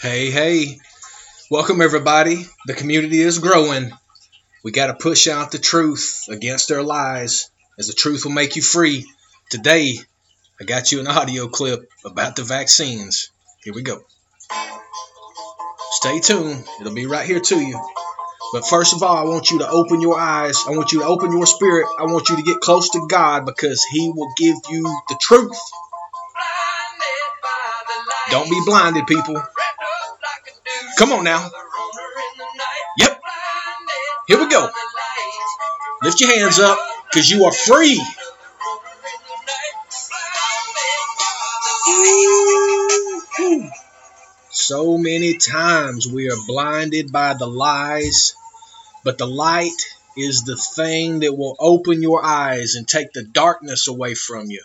Hey, hey. Welcome, everybody. The community is growing. We got to push out the truth against their lies, as the truth will make you free. Today, I got you an audio clip about the vaccines. Here we go. Stay tuned, it'll be right here to you. But first of all, I want you to open your eyes. I want you to open your spirit. I want you to get close to God because He will give you the truth. Don't be blinded, people. Come on now. Yep. Here we go. Lift your hands up because you are free. So many times we are blinded by the lies, but the light is the thing that will open your eyes and take the darkness away from you.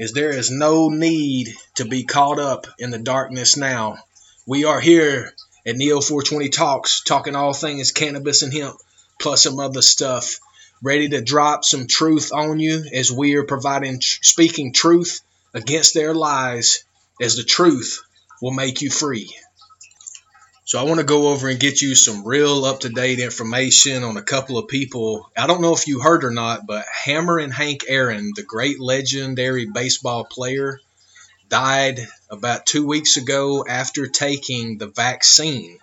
As there is no need to be caught up in the darkness now. We are here at Neo 420 Talks, talking all things cannabis and hemp, plus some other stuff. Ready to drop some truth on you as we are providing, speaking truth against their lies, as the truth will make you free. So I want to go over and get you some real up to date information on a couple of people. I don't know if you heard or not, but Hammerin' Hank Aaron, the great legendary baseball player, died about two weeks ago after taking the vaccine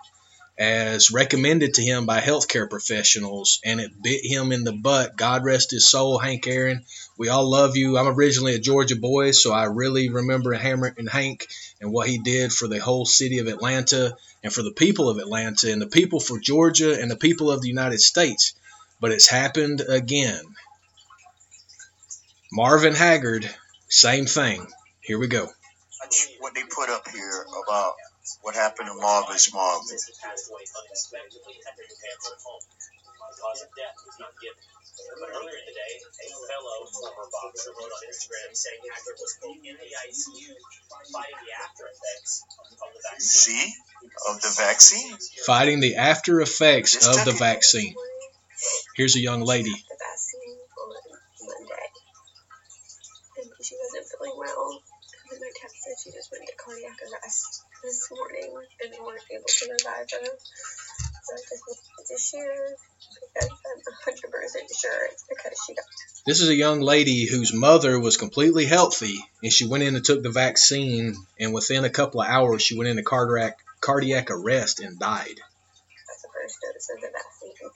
as recommended to him by healthcare professionals, and it bit him in the butt. God rest his soul, Hank Aaron. We all love you. I'm originally a Georgia boy, so I really remember Hammerin' Hank and what he did for the whole city of Atlanta and for the people of Atlanta and the people for Georgia and the people of the United States. But it's happened again. Marvin Hagler, same thing. Here we go what they put up here about what happened to Marvelous Marvin. Cause of death was not given. But earlier in the day, a fellow former boxer wrote on Instagram saying Hagler was in the ICU fighting the after effects of the vaccine. See? Of the vaccine? Fighting the after effects of the vaccine. Here's a young lady. The vaccine on Monday. And she wasn't feeling well my text said she just went to cardiac arrest this morning and they weren't able to revive her. So I just wanted to share because I'm 100% sure it's because she got. This is a young lady whose mother was completely healthy and she went in and took the vaccine and within a couple of hours she went into cardiac cardiac arrest and died. That's the first dose of the vaccine.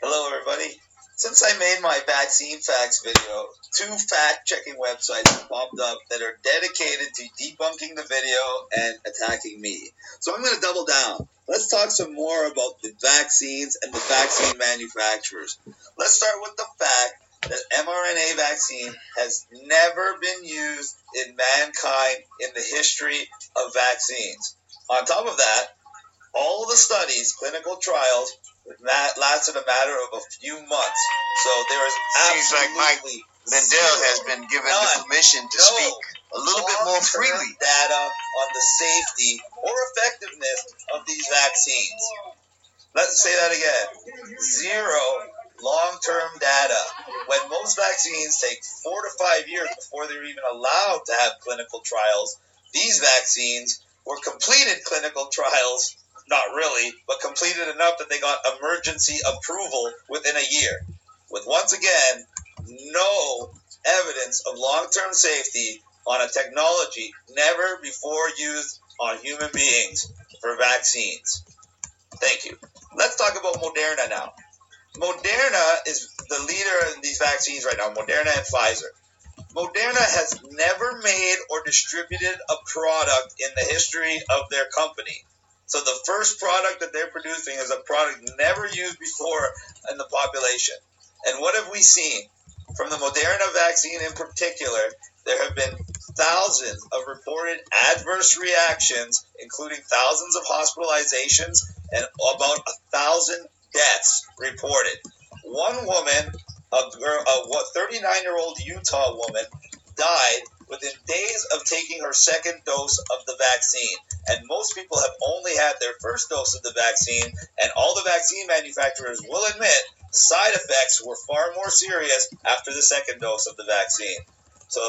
Hello everybody. Since I made my vaccine facts video, two fact checking websites have popped up that are dedicated to debunking the video and attacking me. So I'm going to double down. Let's talk some more about the vaccines and the vaccine manufacturers. Let's start with the fact that mRNA vaccine has never been used in mankind in the history of vaccines. On top of that, all the studies, clinical trials, lasted a matter of a few months. So there is Seems like Mike Lindell has been given none, the permission to no, speak a little bit more freely. Data on the safety or effectiveness of these vaccines. Let's say that again. Zero long-term data. When most vaccines take four to five years before they're even allowed to have clinical trials, these vaccines were completed clinical trials not really, but completed enough that they got emergency approval within a year. With once again, no evidence of long term safety on a technology never before used on human beings for vaccines. Thank you. Let's talk about Moderna now. Moderna is the leader in these vaccines right now, Moderna and Pfizer. Moderna has never made or distributed a product in the history of their company so the first product that they're producing is a product never used before in the population. And what have we seen? From the Moderna vaccine in particular, there have been thousands of reported adverse reactions, including thousands of hospitalizations and about a thousand deaths reported. One woman, a, girl, a what 39 year old Utah woman, died within days of taking her second dose of the vaccine. And most people have only had their first dose of the vaccine, and all the vaccine manufacturers will admit side effects were far more serious after the second dose of the vaccine. So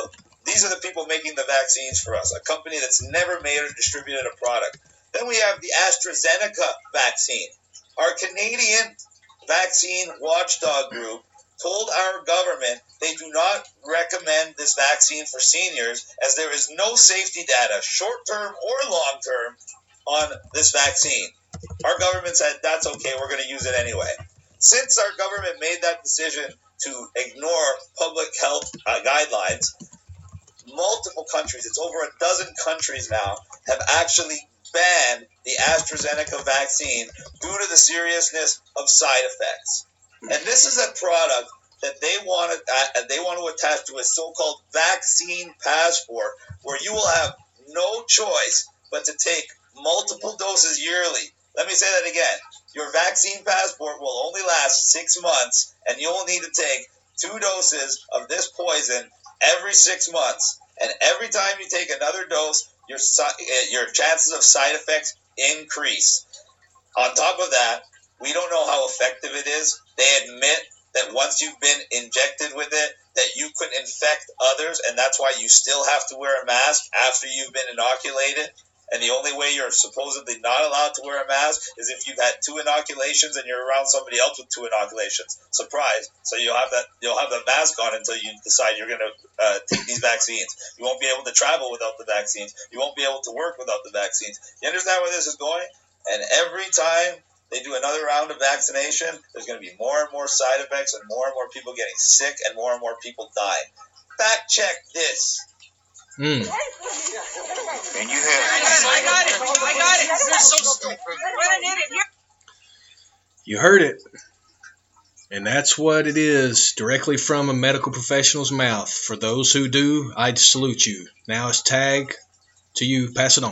these are the people making the vaccines for us, a company that's never made or distributed a product. Then we have the AstraZeneca vaccine. Our Canadian vaccine watchdog group told our government they do not recommend this vaccine for seniors as there is no safety data, short term or long term, on this vaccine. Our government said that's okay, we're going to use it anyway. Since our government made that decision to ignore public health uh, guidelines, multiple countries, it's over a dozen countries now, have actually banned the AstraZeneca vaccine due to the seriousness of side effects. And this is a product that they want to, uh, they want to attach to a so-called vaccine passport, where you will have no choice but to take multiple doses yearly. Let me say that again. Your vaccine passport will only last six months, and you'll need to take two doses of this poison every six months. And every time you take another dose, your your chances of side effects increase. On top of that, we don't know how effective it is. They admit that once you've been injected with it, that you could infect others, and that's why you still have to wear a mask after you've been inoculated. And the only way you're supposedly not allowed to wear a mask is if you've had two inoculations and you're around somebody else with two inoculations. Surprise! So you'll have that you'll have the mask on until you decide you're going to uh, take these vaccines. You won't be able to travel without the vaccines. You won't be able to work without the vaccines. You understand where this is going? And every time they do another round of vaccination, there's going to be more and more side effects and more and more people getting sick and more and more people dying. Fact check this. Mm. And you have. I got it. I got it. You're so stupid. What an idiot. You heard it. And that's what it is, directly from a medical professional's mouth. For those who do, I salute you. Now it's tag to you. Pass it on.